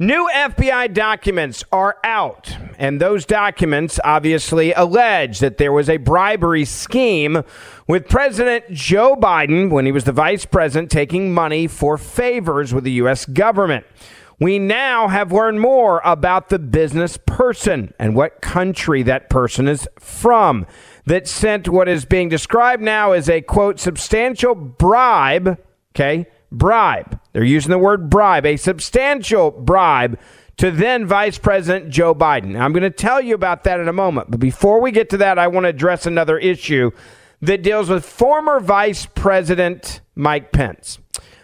New FBI documents are out, and those documents obviously allege that there was a bribery scheme with President Joe Biden when he was the vice president taking money for favors with the U.S. government. We now have learned more about the business person and what country that person is from that sent what is being described now as a quote substantial bribe, okay? Bribe. They're using the word bribe, a substantial bribe to then Vice President Joe Biden. I'm going to tell you about that in a moment. But before we get to that, I want to address another issue that deals with former Vice President Mike Pence.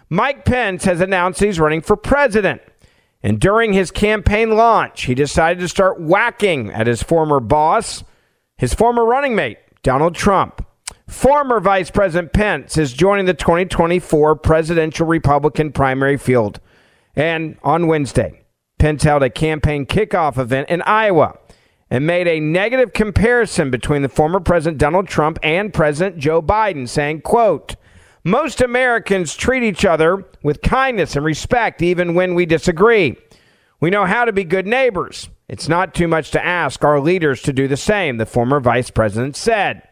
Mike Pence has announced he's running for president. And during his campaign launch, he decided to start whacking at his former boss, his former running mate, Donald Trump. Former Vice President Pence is joining the 2024 presidential Republican primary field. And on Wednesday, Pence held a campaign kickoff event in Iowa and made a negative comparison between the former President Donald Trump and President Joe Biden, saying, quote, most Americans treat each other with kindness and respect even when we disagree. We know how to be good neighbors. It's not too much to ask our leaders to do the same, the former vice president said.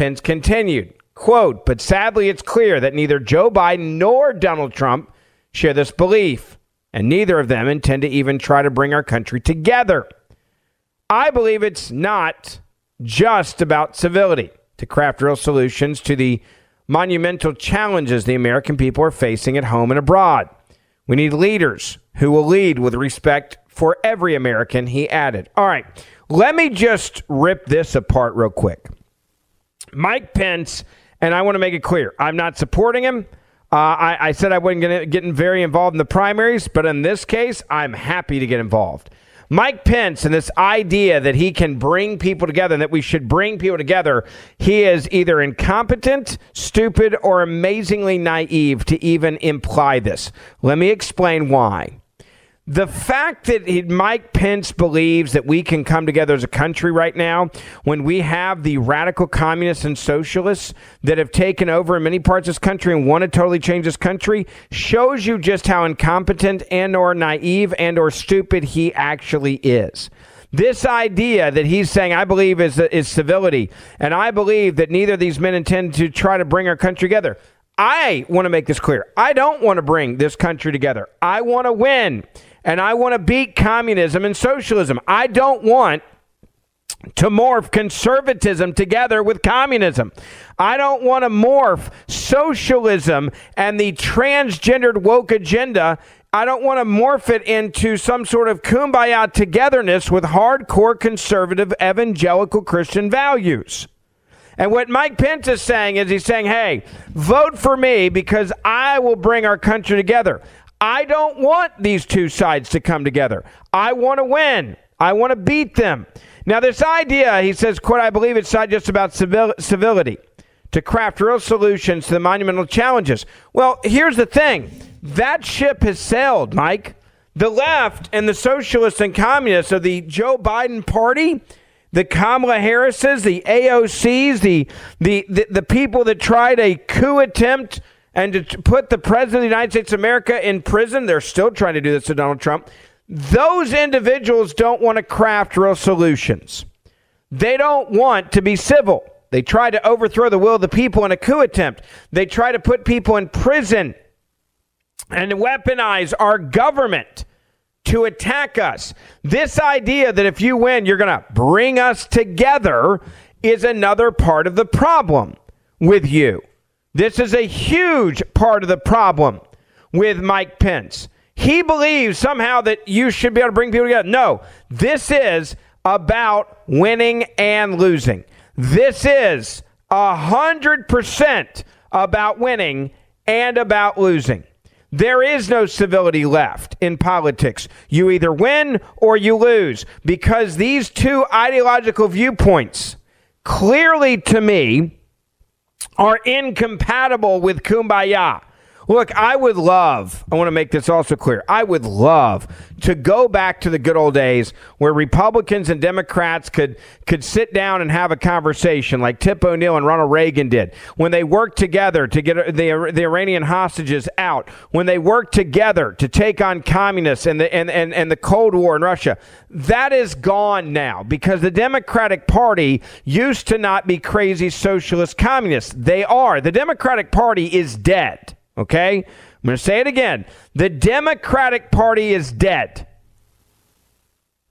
Pence continued, quote, but sadly it's clear that neither Joe Biden nor Donald Trump share this belief, and neither of them intend to even try to bring our country together. I believe it's not just about civility to craft real solutions to the monumental challenges the American people are facing at home and abroad. We need leaders who will lead with respect for every American, he added. All right, let me just rip this apart real quick. Mike Pence, and I want to make it clear I'm not supporting him. Uh, I, I, said I wasn't going to get very involved in the primaries, but in this case, I'm happy to get involved. Mike Pence and this idea that he can bring people together and that we should bring people together, he is either incompetent, stupid, or amazingly naive to even imply this. Let me explain why the fact that he, Mike Pence believes that we can come together as a country right now when we have the radical communists and socialists that have taken over in many parts of this country and want to totally change this country shows you just how incompetent and or naive and or stupid he actually is. This idea that he's saying, I believe, is, is civility, and I believe that neither of these men intend to try to bring our country together. I want to make this clear. I don't want to bring this country together. I want to win and I want to beat communism and socialism. I don't want to morph conservatism together with communism. I don't want to morph socialism and the transgendered woke agenda. I don't want to morph it into some sort of kumbaya togetherness with hardcore conservative evangelical Christian values. And what Mike Pence is saying is he's saying, hey, vote for me because I will bring our country together. I don't want these two sides to come together. I want to win. I want to beat them. Now, this idea, he says, quote, I believe it's not just about civil- civility to craft real solutions to the monumental challenges. Well, here's the thing that ship has sailed, Mike. The left and the socialists and communists of the Joe Biden party, the Kamala Harrises, the AOCs, the, the, the, the people that tried a coup attempt and to put the president of the United States of America in prison, they're still trying to do this to Donald Trump. Those individuals don't want to craft real solutions. They don't want to be civil. They try to overthrow the will of the people in a coup attempt. They try to put people in prison and weaponize our government to attack us. This idea that if you win, you're going to bring us together is another part of the problem with you. This is a huge part of the problem with Mike Pence. He believes somehow that you should be able to bring people together. No, this is about winning and losing. This is a hundred percent about winning and about losing. There is no civility left in politics. You either win or you lose because these two ideological viewpoints clearly to me are incompatible with kumbaya. Look, I would love, I want to make this also clear. I would love to go back to the good old days where Republicans and Democrats could could sit down and have a conversation like Tip O'Neill and Ronald Reagan did. When they worked together to get uh, the the Iranian hostages out, when they worked together to take on communists and the and, and, and the Cold War in Russia. That is gone now because the Democratic Party used to not be crazy socialist communists. They are. The Democratic Party is dead. Okay? I'm going to say it again. The Democratic Party is dead.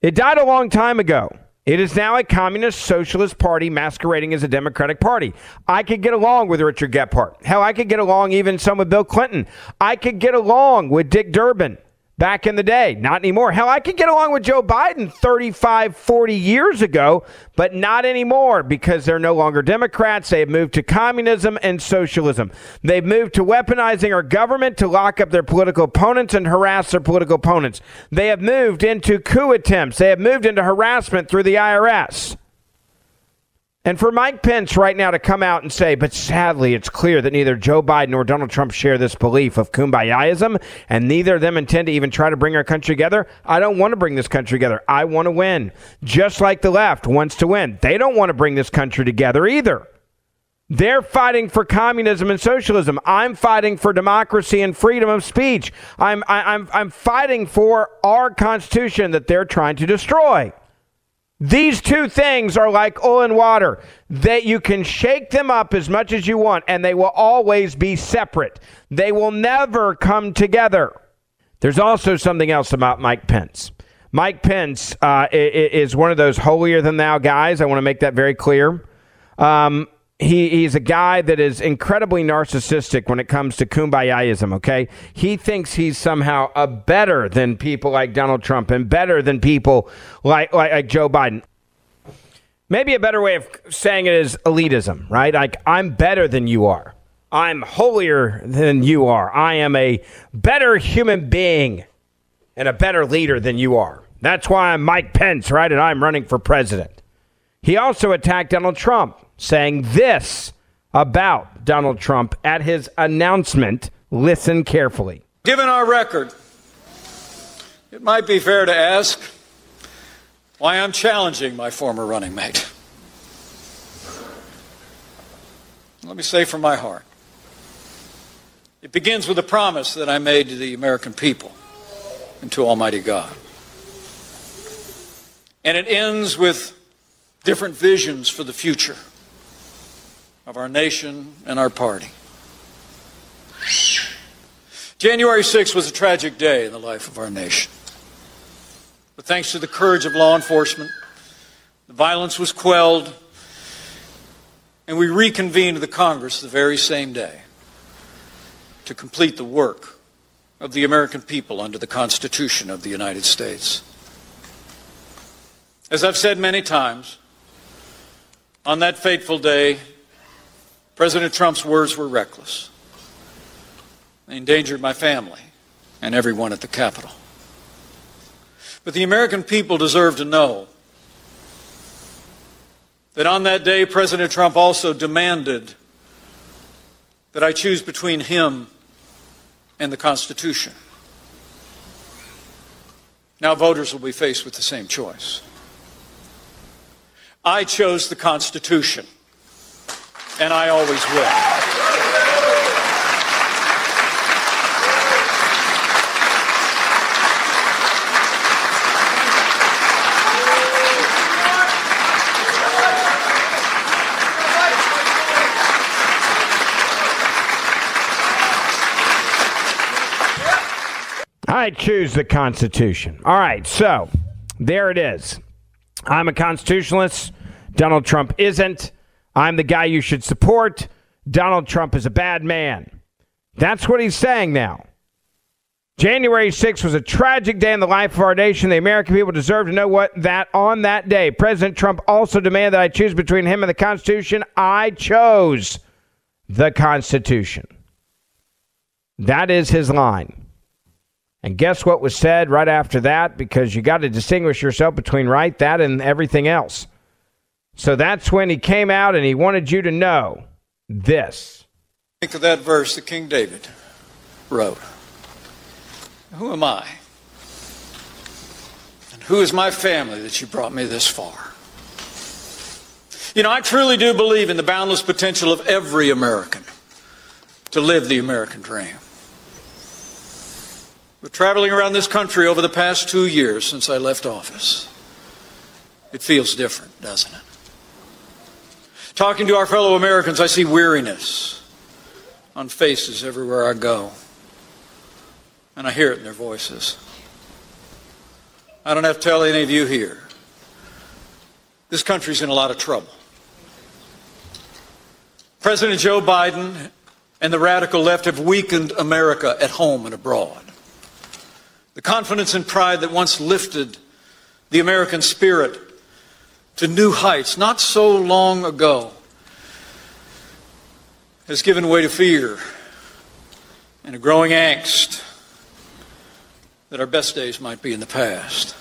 It died a long time ago. It is now a communist socialist party masquerading as a Democratic Party. I could get along with Richard Gephardt. Hell, I could get along even some with Bill Clinton. I could get along with Dick Durbin back in the day. Not anymore. Hell, I could get along with Joe Biden 35, 40 years ago, but not anymore because they're no longer Democrats. They have moved to communism and socialism. They've moved to weaponizing our government to lock up their political opponents and harass their political opponents. They have moved into coup attempts. They have moved into harassment through the IRS. And for Mike Pence right now to come out and say, but sadly, it's clear that neither Joe Biden nor Donald Trump share this belief of kumbayaism, and neither of them intend to even try to bring our country together. I don't want to bring this country together. I want to win. Just like the left wants to win. They don't want to bring this country together either. They're fighting for communism and socialism. I'm fighting for democracy and freedom of speech. I'm, I, am i I'm fighting for our Constitution that they're trying to destroy. These two things are like oil and water that you can shake them up as much as you want and they will always be separate. They will never come together. There's also something else about Mike Pence. Mike Pence uh, is one of those holier than thou guys. I want to make that very clear. Um, he, he's a guy that is incredibly narcissistic when it comes to kumbayaism, okay? He thinks he's somehow a better than people like Donald Trump and better than people like, like, like Joe Biden. Maybe a better way of saying it is elitism, right? Like, I'm better than you are. I'm holier than you are. I am a better human being and a better leader than you are. That's why I'm Mike Pence, right? And I'm running for president. He also attacked Donald Trump saying this about Donald Trump at his announcement. Listen carefully. Given our record, it might be fair to ask why I'm challenging my former running mate. Let me say from my heart. It begins with a promise that I made to the American people and to Almighty God. And it ends with different visions for the future of our nation and our party. January 6th was a tragic day in the life of our nation. But thanks to the courage of law enforcement, the violence was quelled, and we reconvened the Congress the very same day to complete the work of the American people under the Constitution of the United States. As I've said many times, on that fateful day, President Trump's words were reckless. They endangered my family and everyone at the Capitol. But the American people deserve to know that on that day, President Trump also demanded that I choose between him and the Constitution. Now voters will be faced with the same choice. I chose the Constitution, and I always will. I choose the Constitution. All right, so there it is. I'm a constitutionalist. Donald Trump isn't. I'm the guy you should support. Donald Trump is a bad man. That's what he's saying now. January 6th was a tragic day in the life of our nation. The American people deserve to know what that on that day. President Trump also demanded that I choose between him and the Constitution. I chose the Constitution. That is his line. And guess what was said right after that? Because you got to distinguish yourself between right, that, and everything else. So that's when he came out and he wanted you to know this. Think of that verse that King David wrote. Who am I? And who is my family that you brought me this far? You know, I truly do believe in the boundless potential of every American to live the American dream. But traveling around this country over the past two years since I left office, it feels different, doesn't it? Talking to our fellow Americans, I see weariness on faces everywhere I go. And I hear it in their voices. I don't have to tell any of you here. This country's in a lot of trouble. President Joe Biden and the radical left have weakened America at home and abroad. The confidence and pride that once lifted the American spirit to new heights not so long ago has given way to fear and a growing angst that our best days might be in the past.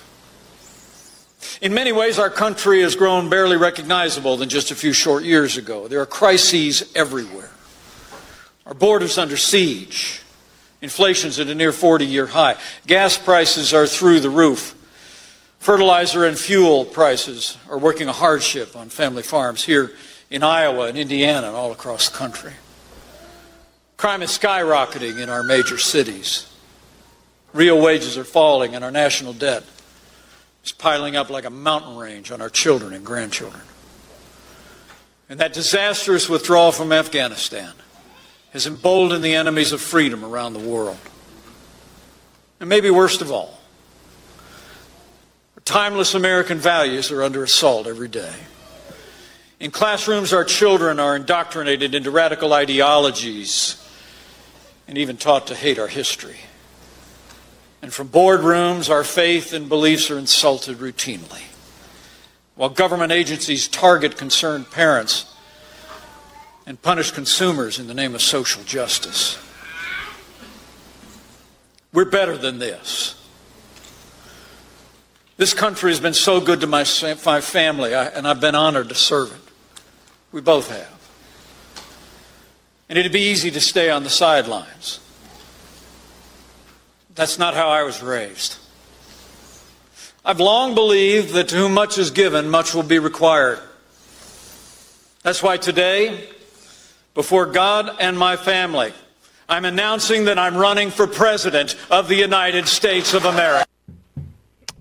In many ways, our country has grown barely recognizable than just a few short years ago. There are crises everywhere. Our borders under siege. Inflation's at a near 40 year high. Gas prices are through the roof. Fertilizer and fuel prices are working a hardship on family farms here in Iowa and Indiana and all across the country. Crime is skyrocketing in our major cities. Real wages are falling and our national debt is piling up like a mountain range on our children and grandchildren. And that disastrous withdrawal from Afghanistan has emboldened the enemies of freedom around the world. And maybe worst of all, timeless American values are under assault every day. In classrooms, our children are indoctrinated into radical ideologies and even taught to hate our history. And from boardrooms, our faith and beliefs are insulted routinely. While government agencies target concerned parents and punish consumers in the name of social justice. We're better than this. This country has been so good to my, my family, and I've been honored to serve it. We both have. And it'd be easy to stay on the sidelines. That's not how I was raised. I've long believed that to whom much is given, much will be required. That's why today, before God and my family, I'm announcing that I'm running for President of the United States of America.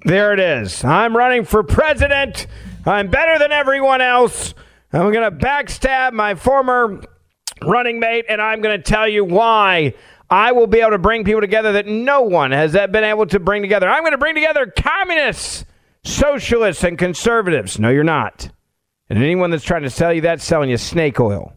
There it is. I'm running for president. I'm better than everyone else. I'm going to backstab my former running mate, and I'm going to tell you why I will be able to bring people together that no one has ever been able to bring together. I'm going to bring together communists, socialists, and conservatives. No, you're not. And anyone that's trying to sell you that's selling you snake oil.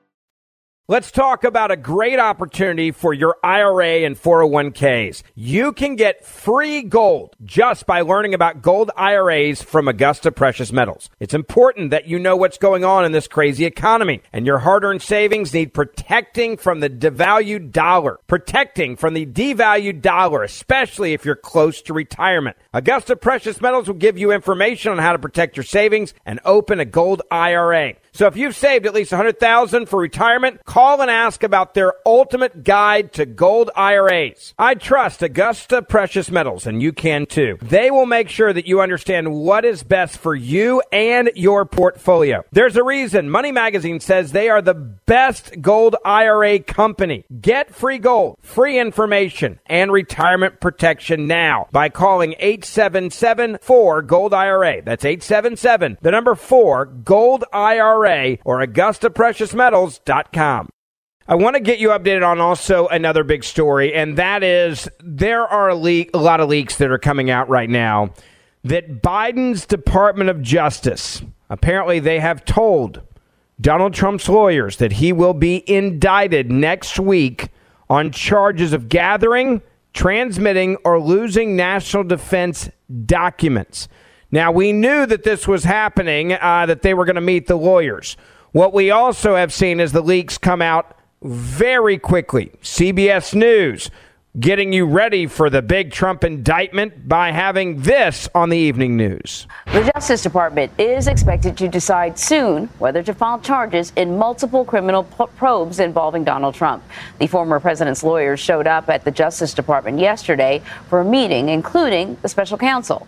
Let's talk about a great opportunity for your IRA and 401ks. You can get free gold just by learning about gold IRAs from Augusta Precious Metals. It's important that you know what's going on in this crazy economy, and your hard earned savings need protecting from the devalued dollar. Protecting from the devalued dollar, especially if you're close to retirement. Augusta Precious Metals will give you information on how to protect your savings and open a gold IRA. So if you've saved at least 100,000 for retirement, call and ask about their ultimate guide to gold IRAs. I trust Augusta Precious Metals and you can too. They will make sure that you understand what is best for you and your portfolio. There's a reason Money Magazine says they are the best gold IRA company. Get free gold, free information, and retirement protection now by calling 877 4 Gold IRA. That's 877 the number 4 Gold IRA or AugustaPreciousMetals.com. I want to get you updated on also another big story, and that is there are a, leak, a lot of leaks that are coming out right now that Biden's Department of Justice apparently they have told Donald Trump's lawyers that he will be indicted next week on charges of gathering, transmitting, or losing national defense documents. Now, we knew that this was happening, uh, that they were going to meet the lawyers. What we also have seen is the leaks come out very quickly. CBS News getting you ready for the big Trump indictment by having this on the evening news. The Justice Department is expected to decide soon whether to file charges in multiple criminal probes involving Donald Trump. The former president's lawyers showed up at the Justice Department yesterday for a meeting, including the special counsel.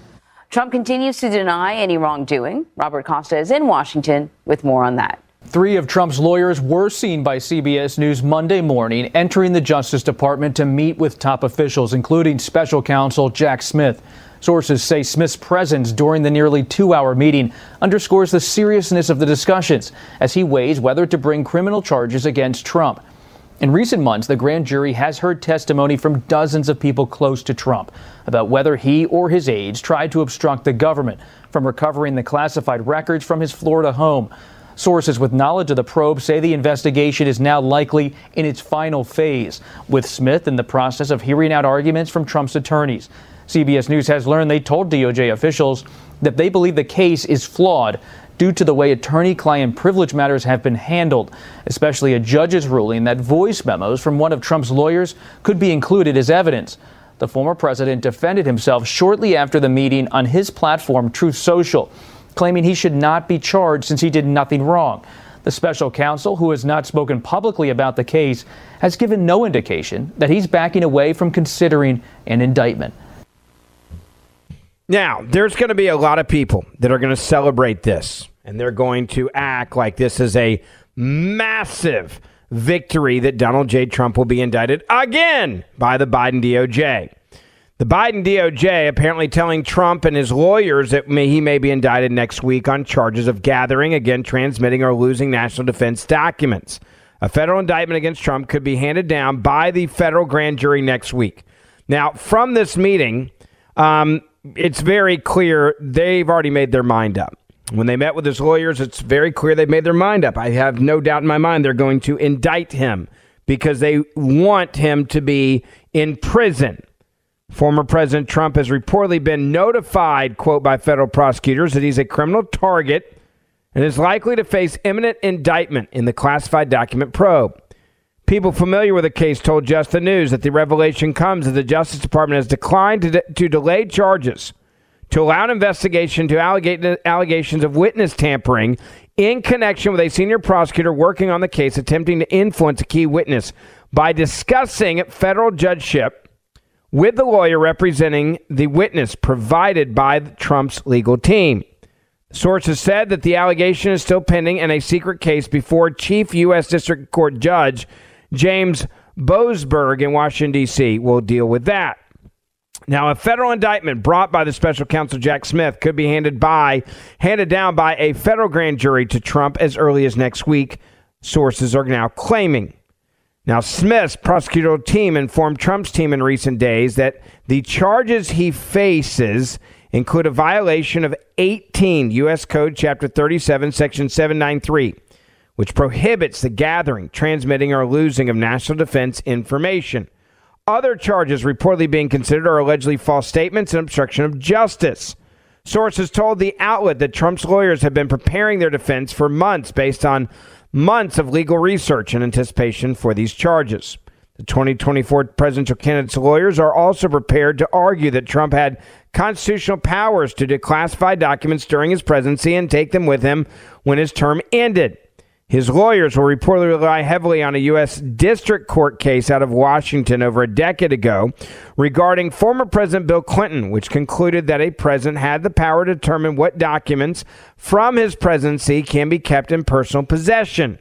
Trump continues to deny any wrongdoing. Robert Costa is in Washington with more on that. Three of Trump's lawyers were seen by CBS News Monday morning entering the Justice Department to meet with top officials, including special counsel Jack Smith. Sources say Smith's presence during the nearly two hour meeting underscores the seriousness of the discussions as he weighs whether to bring criminal charges against Trump. In recent months, the grand jury has heard testimony from dozens of people close to Trump about whether he or his aides tried to obstruct the government from recovering the classified records from his Florida home. Sources with knowledge of the probe say the investigation is now likely in its final phase, with Smith in the process of hearing out arguments from Trump's attorneys. CBS News has learned they told DOJ officials that they believe the case is flawed due to the way attorney client privilege matters have been handled, especially a judge's ruling that voice memos from one of Trump's lawyers could be included as evidence. The former president defended himself shortly after the meeting on his platform, Truth Social, claiming he should not be charged since he did nothing wrong. The special counsel, who has not spoken publicly about the case, has given no indication that he's backing away from considering an indictment. Now, there's going to be a lot of people that are going to celebrate this, and they're going to act like this is a massive victory that Donald J. Trump will be indicted again by the Biden DOJ. The Biden DOJ apparently telling Trump and his lawyers that may, he may be indicted next week on charges of gathering, again, transmitting, or losing national defense documents. A federal indictment against Trump could be handed down by the federal grand jury next week. Now, from this meeting, um, it's very clear they've already made their mind up. When they met with his lawyers, it's very clear they've made their mind up. I have no doubt in my mind they're going to indict him because they want him to be in prison. Former President Trump has reportedly been notified, quote, by federal prosecutors that he's a criminal target and is likely to face imminent indictment in the classified document probe. People familiar with the case told Just the News that the revelation comes as the Justice Department has declined to, de- to delay charges to allow an investigation to allegate allegations of witness tampering in connection with a senior prosecutor working on the case attempting to influence a key witness by discussing federal judgeship with the lawyer representing the witness provided by Trump's legal team. Sources said that the allegation is still pending in a secret case before Chief U.S. District Court Judge James Boasberg in Washington, D.C. will deal with that. Now, a federal indictment brought by the special counsel Jack Smith could be handed by handed down by a federal grand jury to Trump as early as next week. Sources are now claiming. Now, Smith's prosecutorial team informed Trump's team in recent days that the charges he faces include a violation of 18 U.S. Code Chapter 37, Section 793, which prohibits the gathering, transmitting, or losing of national defense information. Other charges reportedly being considered are allegedly false statements and obstruction of justice. Sources told the outlet that Trump's lawyers have been preparing their defense for months based on months of legal research in anticipation for these charges. The 2024 presidential candidate's lawyers are also prepared to argue that Trump had constitutional powers to declassify documents during his presidency and take them with him when his term ended. His lawyers will reportedly rely heavily on a U.S. District Court case out of Washington over a decade ago regarding former President Bill Clinton, which concluded that a president had the power to determine what documents from his presidency can be kept in personal possession.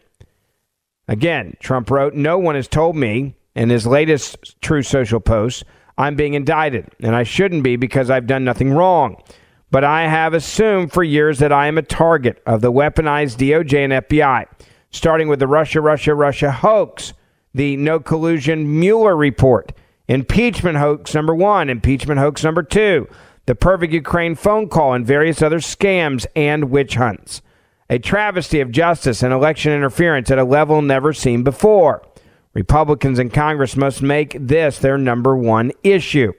Again, Trump wrote, No one has told me in his latest Truth Social post, I'm being indicted, and I shouldn't be because I've done nothing wrong. But I have assumed for years that I am a target of the weaponized DOJ and FBI, starting with the Russia, Russia, Russia hoax, the no collusion Mueller report, impeachment hoax number one, impeachment hoax number two, the perfect Ukraine phone call, and various other scams and witch hunts. A travesty of justice and election interference at a level never seen before. Republicans in Congress must make this their number one issue.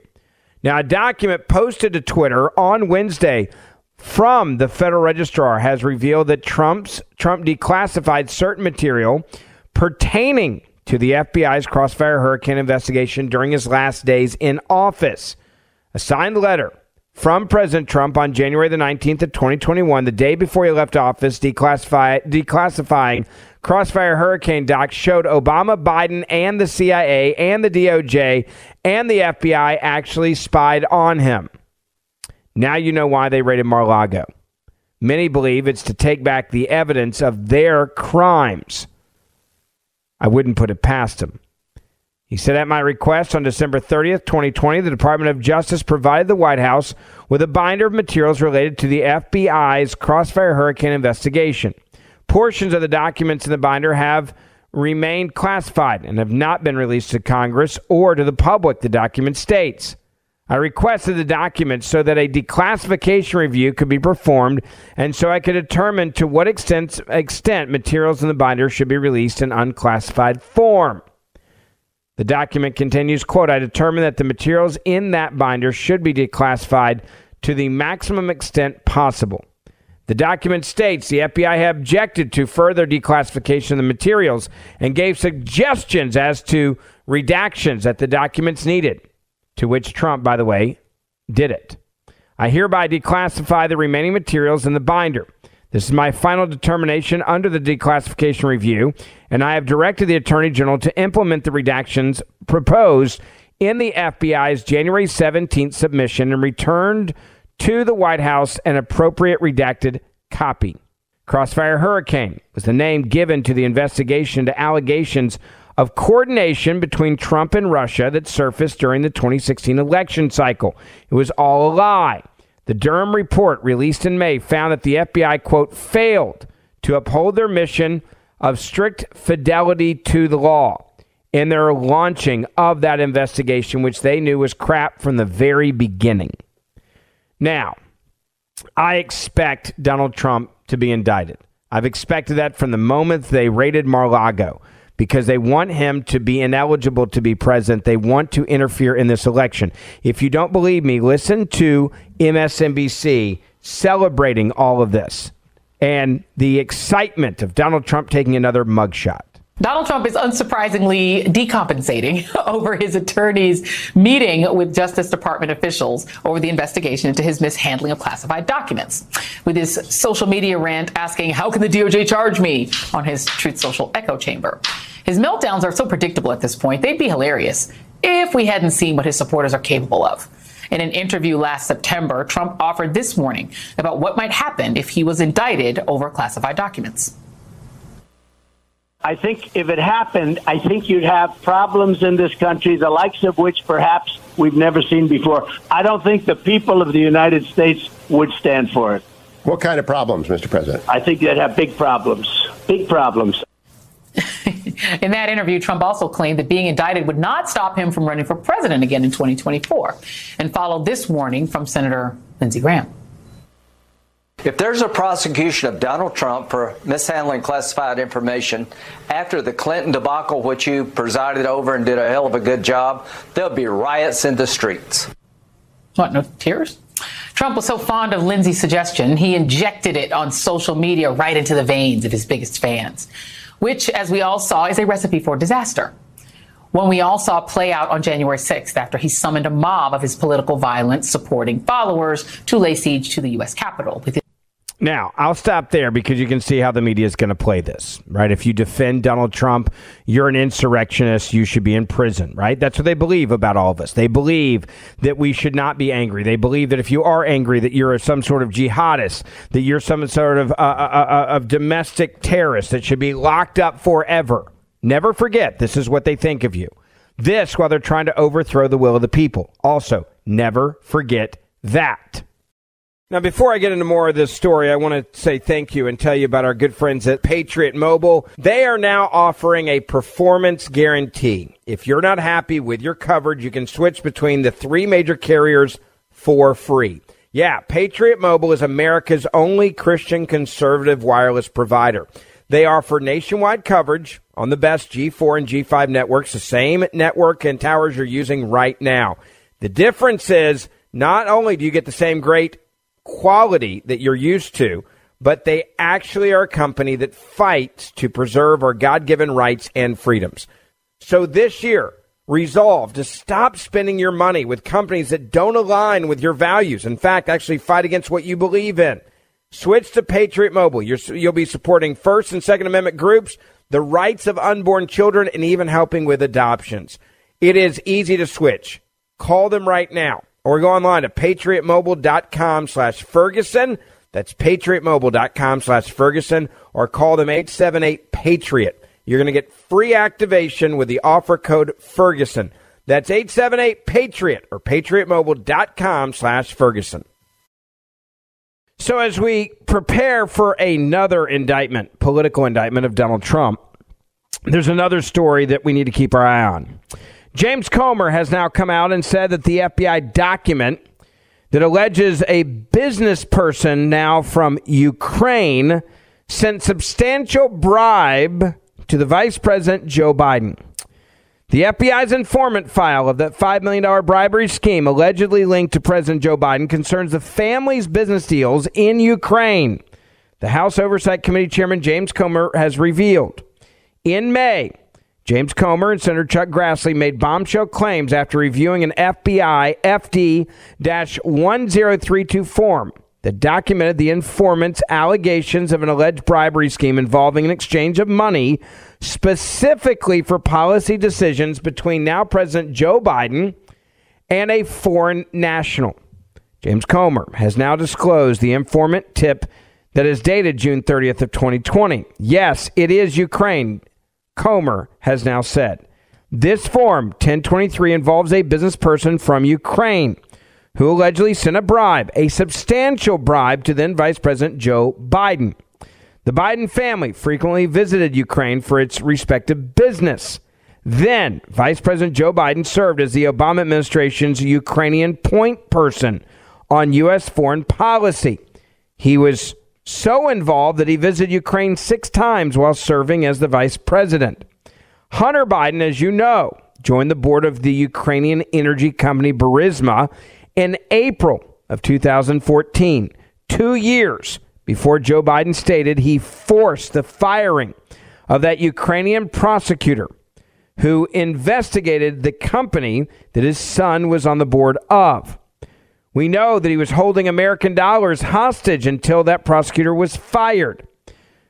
Now, a document posted to Twitter on Wednesday from the federal registrar has revealed that Trump's Trump declassified certain material pertaining to the FBI's Crossfire Hurricane investigation during his last days in office. A signed letter from President Trump on January the 19th of 2021, the day before he left office, declassify, declassifying Crossfire Hurricane docs showed Obama, Biden, and the CIA and the DOJ and the FBI actually spied on him. Now you know why they raided Mar Lago. Many believe it's to take back the evidence of their crimes. I wouldn't put it past them. He said, At my request on December 30th, 2020, the Department of Justice provided the White House with a binder of materials related to the FBI's Crossfire Hurricane investigation. Portions of the documents in the binder have remained classified and have not been released to Congress or to the public, the document states. I requested the documents so that a declassification review could be performed and so I could determine to what extent, extent materials in the binder should be released in unclassified form. The document continues, quote, I determined that the materials in that binder should be declassified to the maximum extent possible. The document states the FBI objected to further declassification of the materials and gave suggestions as to redactions that the documents needed, to which Trump, by the way, did it. I hereby declassify the remaining materials in the binder. This is my final determination under the declassification review, and I have directed the Attorney General to implement the redactions proposed in the FBI's January 17th submission and returned to the White House an appropriate redacted copy. Crossfire Hurricane was the name given to the investigation into allegations of coordination between Trump and Russia that surfaced during the 2016 election cycle. It was all a lie. The Durham report released in May found that the FBI, quote, failed to uphold their mission of strict fidelity to the law in their launching of that investigation, which they knew was crap from the very beginning. Now, I expect Donald Trump to be indicted. I've expected that from the moment they raided Mar-Lago because they want him to be ineligible to be president. They want to interfere in this election. If you don't believe me, listen to MSNBC celebrating all of this and the excitement of Donald Trump taking another mugshot. Donald Trump is unsurprisingly decompensating over his attorney's meeting with Justice Department officials over the investigation into his mishandling of classified documents. With his social media rant asking, How can the DOJ charge me? on his Truth Social echo chamber. His meltdowns are so predictable at this point, they'd be hilarious if we hadn't seen what his supporters are capable of. In an interview last September, Trump offered this warning about what might happen if he was indicted over classified documents. I think if it happened, I think you'd have problems in this country, the likes of which perhaps we've never seen before. I don't think the people of the United States would stand for it. What kind of problems, Mr. President? I think they'd have big problems. Big problems. in that interview, Trump also claimed that being indicted would not stop him from running for president again in 2024 and followed this warning from Senator Lindsey Graham. If there's a prosecution of Donald Trump for mishandling classified information after the Clinton debacle, which you presided over and did a hell of a good job, there'll be riots in the streets. What, no tears? Trump was so fond of Lindsey's suggestion, he injected it on social media right into the veins of his biggest fans, which, as we all saw, is a recipe for disaster. One we all saw play out on January 6th after he summoned a mob of his political violence supporting followers to lay siege to the U.S. Capitol. Now, I'll stop there because you can see how the media is going to play this, right? If you defend Donald Trump, you're an insurrectionist, you should be in prison, right? That's what they believe about all of us. They believe that we should not be angry. They believe that if you are angry, that you're some sort of jihadist, that you're some sort of, uh, uh, uh, of domestic terrorist that should be locked up forever. Never forget, this is what they think of you. This while they're trying to overthrow the will of the people. Also, never forget that. Now, before I get into more of this story, I want to say thank you and tell you about our good friends at Patriot Mobile. They are now offering a performance guarantee. If you're not happy with your coverage, you can switch between the three major carriers for free. Yeah, Patriot Mobile is America's only Christian conservative wireless provider. They offer nationwide coverage on the best G4 and G5 networks, the same network and towers you're using right now. The difference is not only do you get the same great quality that you're used to, but they actually are a company that fights to preserve our God given rights and freedoms. So this year, resolve to stop spending your money with companies that don't align with your values. In fact, actually fight against what you believe in. Switch to Patriot Mobile. you will be supporting First and Second Amendment groups, the rights of unborn children, and even helping with adoptions. It is easy to switch. Call them right now or go online to patriotmobile.com slash Ferguson. That's patriotmobile.com slash Ferguson or call them 878 Patriot. You're going to get free activation with the offer code Ferguson. That's 878 Patriot or patriotmobile.com slash Ferguson. So as we prepare for another indictment, political indictment of Donald Trump, there's another story that we need to keep our eye on. James Comer has now come out and said that the FBI document that alleges a business person now from Ukraine sent substantial bribe to the Vice President Joe Biden. The FBI's informant file of that $5 million bribery scheme allegedly linked to President Joe Biden concerns the family's business deals in Ukraine. The House Oversight Committee Chairman James Comer has revealed. In May, James Comer and Senator Chuck Grassley made bombshell claims after reviewing an FBI FD 1032 form that documented the informant's allegations of an alleged bribery scheme involving an exchange of money specifically for policy decisions between now President Joe Biden and a foreign national. James Comer has now disclosed the informant tip that is dated June 30th of 2020. Yes, it is Ukraine Comer has now said. This form 1023 involves a business person from Ukraine who allegedly sent a bribe, a substantial bribe to then Vice President Joe Biden. The Biden family frequently visited Ukraine for its respective business. Then, Vice President Joe Biden served as the Obama administration's Ukrainian point person on U.S. foreign policy. He was so involved that he visited Ukraine six times while serving as the vice president. Hunter Biden, as you know, joined the board of the Ukrainian energy company Burisma in April of 2014, two years before Joe Biden stated he forced the firing of that Ukrainian prosecutor who investigated the company that his son was on the board of. We know that he was holding American dollars hostage until that prosecutor was fired.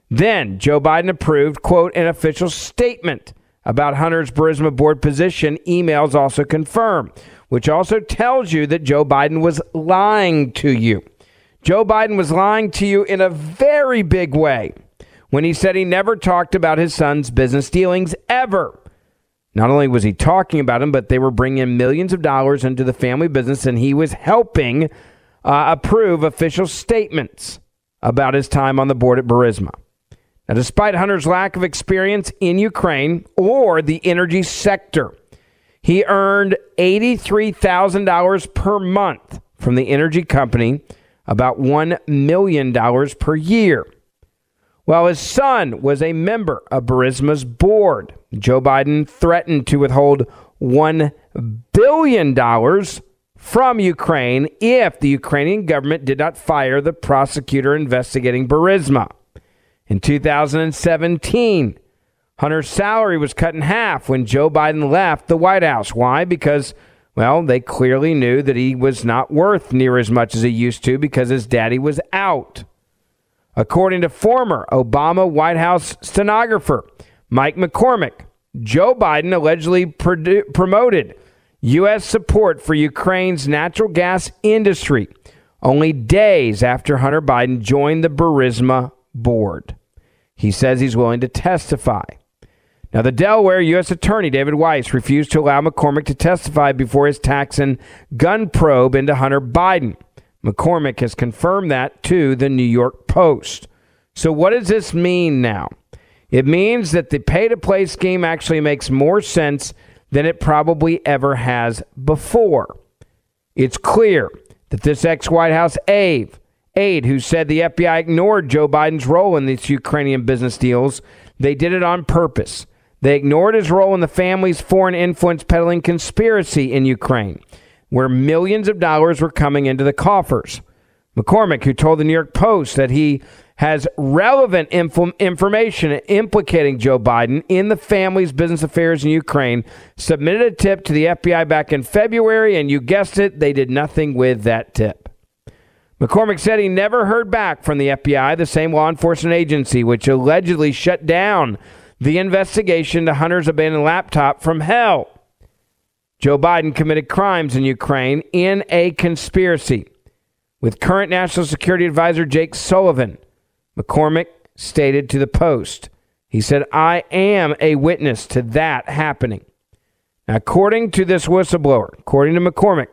Then Joe Biden approved, quote, an official statement about Hunter's Burisma board position. Emails also confirm, which also tells you that Joe Biden was lying to you. Joe Biden was lying to you in a very big way when he said he never talked about his son's business dealings ever. Not only was he talking about him, but they were bringing millions of dollars into the family business, and he was helping uh, approve official statements about his time on the board at Burisma. Now, despite Hunter's lack of experience in Ukraine or the energy sector, he earned $83,000 per month from the energy company, about $1 million per year. While his son was a member of Burisma's board, Joe Biden threatened to withhold $1 billion from Ukraine if the Ukrainian government did not fire the prosecutor investigating Burisma. In 2017, Hunter's salary was cut in half when Joe Biden left the White House. Why? Because, well, they clearly knew that he was not worth near as much as he used to because his daddy was out. According to former Obama White House stenographer Mike McCormick, Joe Biden allegedly produ- promoted U.S. support for Ukraine's natural gas industry only days after Hunter Biden joined the Burisma board. He says he's willing to testify. Now, the Delaware U.S. Attorney David Weiss refused to allow McCormick to testify before his tax and gun probe into Hunter Biden. McCormick has confirmed that to the New York Post. So, what does this mean now? It means that the pay to play scheme actually makes more sense than it probably ever has before. It's clear that this ex White House aide, aide who said the FBI ignored Joe Biden's role in these Ukrainian business deals, they did it on purpose. They ignored his role in the family's foreign influence peddling conspiracy in Ukraine where millions of dollars were coming into the coffers. McCormick, who told the New York Post that he has relevant info- information implicating Joe Biden in the family's business affairs in Ukraine, submitted a tip to the FBI back in February, and you guessed it, they did nothing with that tip. McCormick said he never heard back from the FBI, the same law enforcement agency which allegedly shut down the investigation to Hunter's abandoned laptop from hell. Joe Biden committed crimes in Ukraine in a conspiracy. With current National Security Advisor Jake Sullivan, McCormick stated to the Post, he said, I am a witness to that happening. Now, according to this whistleblower, according to McCormick,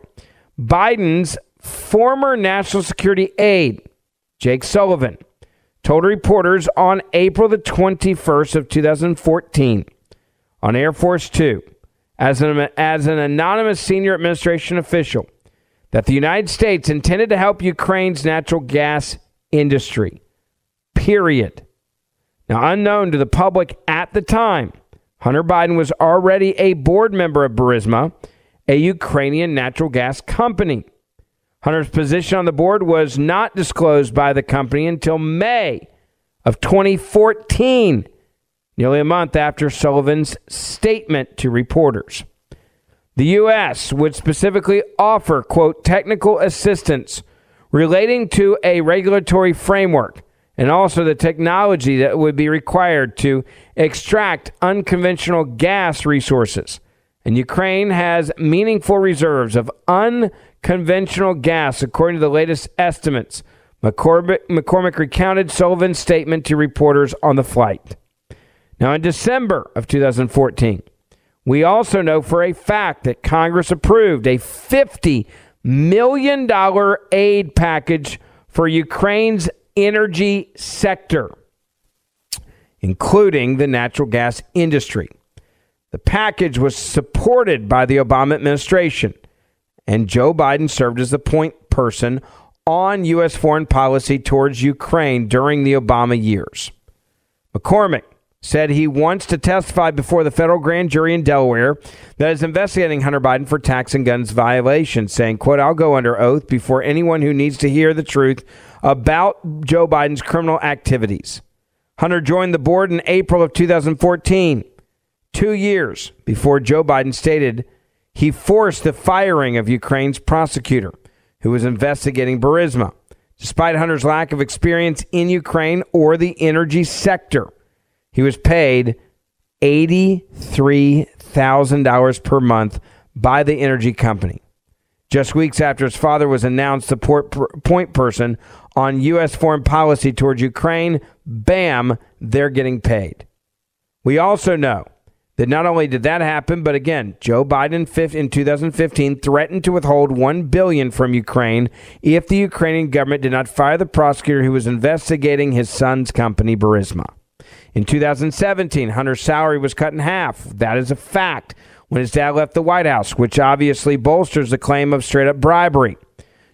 Biden's former national security aide, Jake Sullivan, told reporters on April the 21st of 2014 on Air Force 2 as an, as an anonymous senior administration official that the United States intended to help Ukraine's natural gas industry. Period. Now, unknown to the public at the time, Hunter Biden was already a board member of Burisma, a Ukrainian natural gas company. Hunter's position on the board was not disclosed by the company until May of 2014 nearly a month after Sullivan's statement to reporters. The U.S. would specifically offer, quote, technical assistance relating to a regulatory framework and also the technology that would be required to extract unconventional gas resources. And Ukraine has meaningful reserves of unconventional gas, according to the latest estimates. McCormick, McCormick recounted Sullivan's statement to reporters on the flight. Now, in December of 2014, we also know for a fact that Congress approved a $50 million aid package for Ukraine's energy sector, including the natural gas industry. The package was supported by the Obama administration, and Joe Biden served as the point person on U.S. foreign policy towards Ukraine during the Obama years. McCormick said he wants to testify before the federal grand jury in Delaware that is investigating Hunter Biden for tax and guns violations, saying, quote, I'll go under oath before anyone who needs to hear the truth about Joe Biden's criminal activities. Hunter joined the board in April of 2014, two years before Joe Biden stated he forced the firing of Ukraine's prosecutor who was investigating Burisma. Despite Hunter's lack of experience in Ukraine or the energy sector, he was paid $83,000 per month by the energy company. Just weeks after his father was announced the point person on U.S. foreign policy towards Ukraine, bam, they're getting paid. We also know that not only did that happen, but again, Joe Biden in 2015 threatened to withhold 1 billion from Ukraine if the Ukrainian government did not fire the prosecutor who was investigating his son's company Burisma. In 2017, Hunter's salary was cut in half. That is a fact when his dad left the White House, which obviously bolsters the claim of straight up bribery.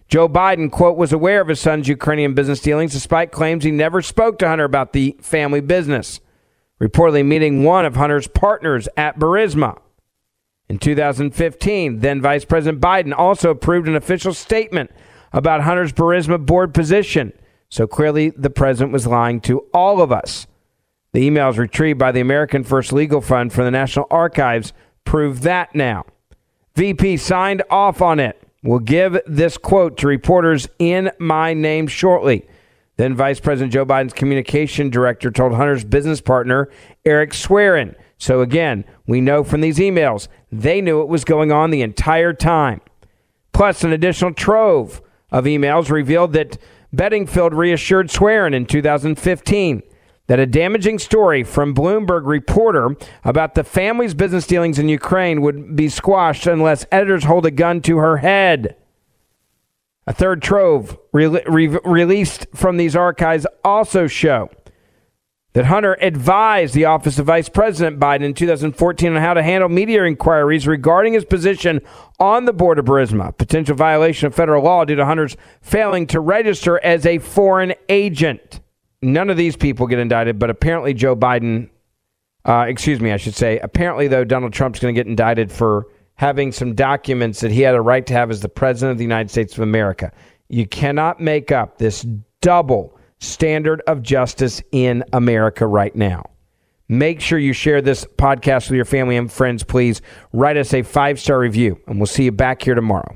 Joe Biden, quote, was aware of his son's Ukrainian business dealings despite claims he never spoke to Hunter about the family business, reportedly meeting one of Hunter's partners at Burisma. In 2015, then Vice President Biden also approved an official statement about Hunter's Burisma board position. So clearly, the president was lying to all of us. The emails retrieved by the American First Legal Fund from the National Archives prove that now. VP signed off on it. We'll give this quote to reporters in my name shortly. Then Vice President Joe Biden's communication director told Hunter's business partner, Eric Schwerin. So again, we know from these emails, they knew it was going on the entire time. Plus, an additional trove of emails revealed that Bedingfield reassured Schwerin in 2015 that a damaging story from Bloomberg reporter about the family's business dealings in Ukraine would be squashed unless editors hold a gun to her head. A third trove re- re- released from these archives also show that Hunter advised the Office of Vice President Biden in 2014 on how to handle media inquiries regarding his position on the board of Burisma, potential violation of federal law due to Hunter's failing to register as a foreign agent none of these people get indicted, but apparently Joe Biden, uh, excuse me, I should say, apparently, though, Donald Trump's going to get indicted for having some documents that he had a right to have as the president of the United States of America. You cannot make up this double standard of justice in America right now. Make sure you share this podcast with your family and friends, please. Write us a five star review, and we'll see you back here tomorrow.